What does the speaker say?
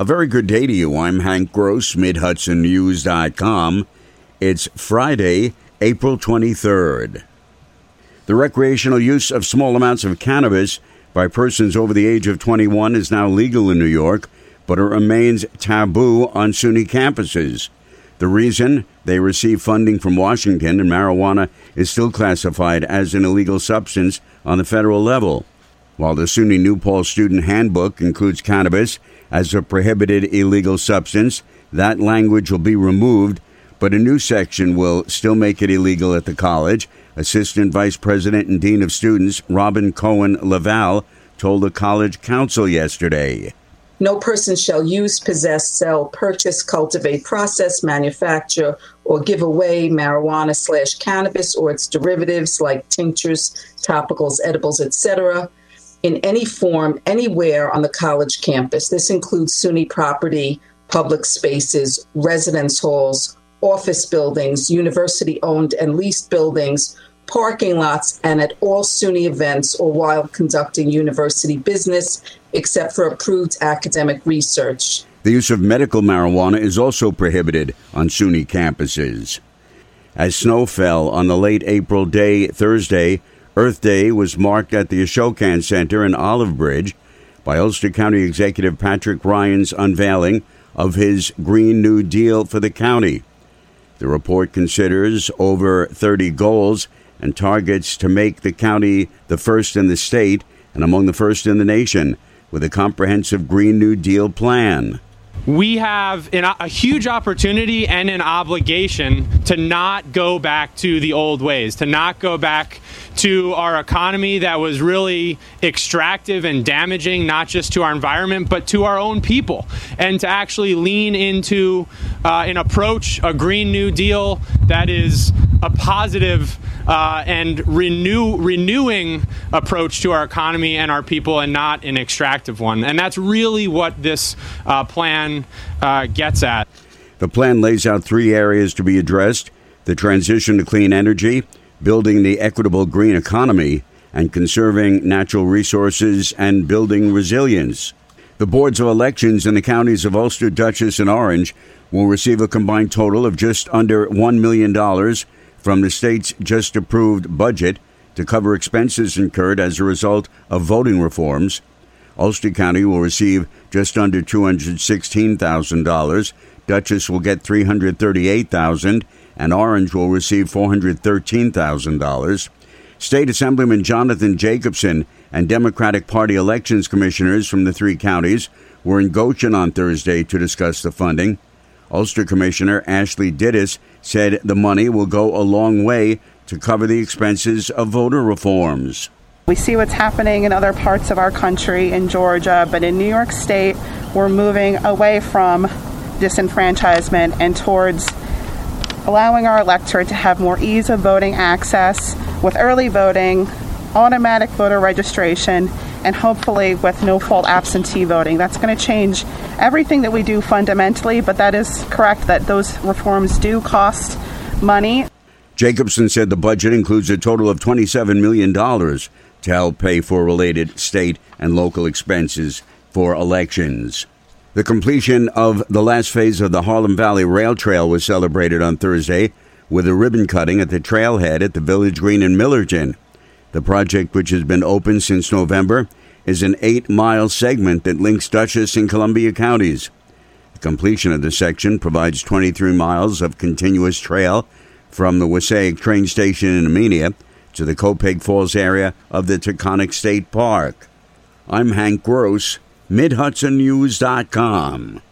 A very good day to you. I'm Hank Gross, MidHudsonNews.com. It's Friday, April 23rd. The recreational use of small amounts of cannabis by persons over the age of 21 is now legal in New York, but it remains taboo on SUNY campuses. The reason? They receive funding from Washington, and marijuana is still classified as an illegal substance on the federal level. While the SUNY New Paltz Student Handbook includes cannabis as a prohibited illegal substance, that language will be removed, but a new section will still make it illegal at the college. Assistant Vice President and Dean of Students Robin Cohen Laval told the college council yesterday. No person shall use, possess, sell, purchase, cultivate, process, manufacture, or give away marijuana slash cannabis or its derivatives like tinctures, topicals, edibles, etc in any form anywhere on the college campus. This includes SUNY property, public spaces, residence halls, office buildings, university owned and leased buildings, parking lots, and at all SUNY events or while conducting university business, except for approved academic research. The use of medical marijuana is also prohibited on SUNY campuses. As snow fell on the late April day Thursday, Earth Day was marked at the Ashokan Center in Olive Bridge by Ulster County Executive Patrick Ryan's unveiling of his Green New Deal for the county. The report considers over 30 goals and targets to make the county the first in the state and among the first in the nation with a comprehensive Green New Deal plan we have an, a huge opportunity and an obligation to not go back to the old ways, to not go back to our economy that was really extractive and damaging, not just to our environment, but to our own people, and to actually lean into uh, an approach, a Green New Deal that is a positive uh, and renew renewing approach to our economy and our people, and not an extractive one. And that's really what this uh, plan uh, gets at. The plan lays out three areas to be addressed: the transition to clean energy, building the equitable green economy, and conserving natural resources and building resilience. The boards of elections in the counties of Ulster, Dutchess, and Orange will receive a combined total of just under $1 million from the state's just approved budget to cover expenses incurred as a result of voting reforms. Ulster County will receive just under $216,000. Dutchess will get $338,000 and Orange will receive $413,000. State Assemblyman Jonathan Jacobson and Democratic Party elections commissioners from the three counties were in Goshen on Thursday to discuss the funding. Ulster Commissioner Ashley Dittus said the money will go a long way to cover the expenses of voter reforms. We see what's happening in other parts of our country, in Georgia, but in New York State, we're moving away from disenfranchisement and towards allowing our electorate to have more ease of voting access with early voting, automatic voter registration, and hopefully with no fault absentee voting. That's going to change everything that we do fundamentally, but that is correct that those reforms do cost money. Jacobson said the budget includes a total of $27 million to help pay for related state and local expenses for elections. The completion of the last phase of the Harlem Valley Rail Trail was celebrated on Thursday with a ribbon cutting at the trailhead at the Village Green in Millerton. The project, which has been open since November, is an eight mile segment that links Dutchess and Columbia counties. The completion of the section provides 23 miles of continuous trail from the Wassaic train station in Amenia to the Copake Falls area of the Taconic State Park. I'm Hank Gross, MidHudsonNews.com.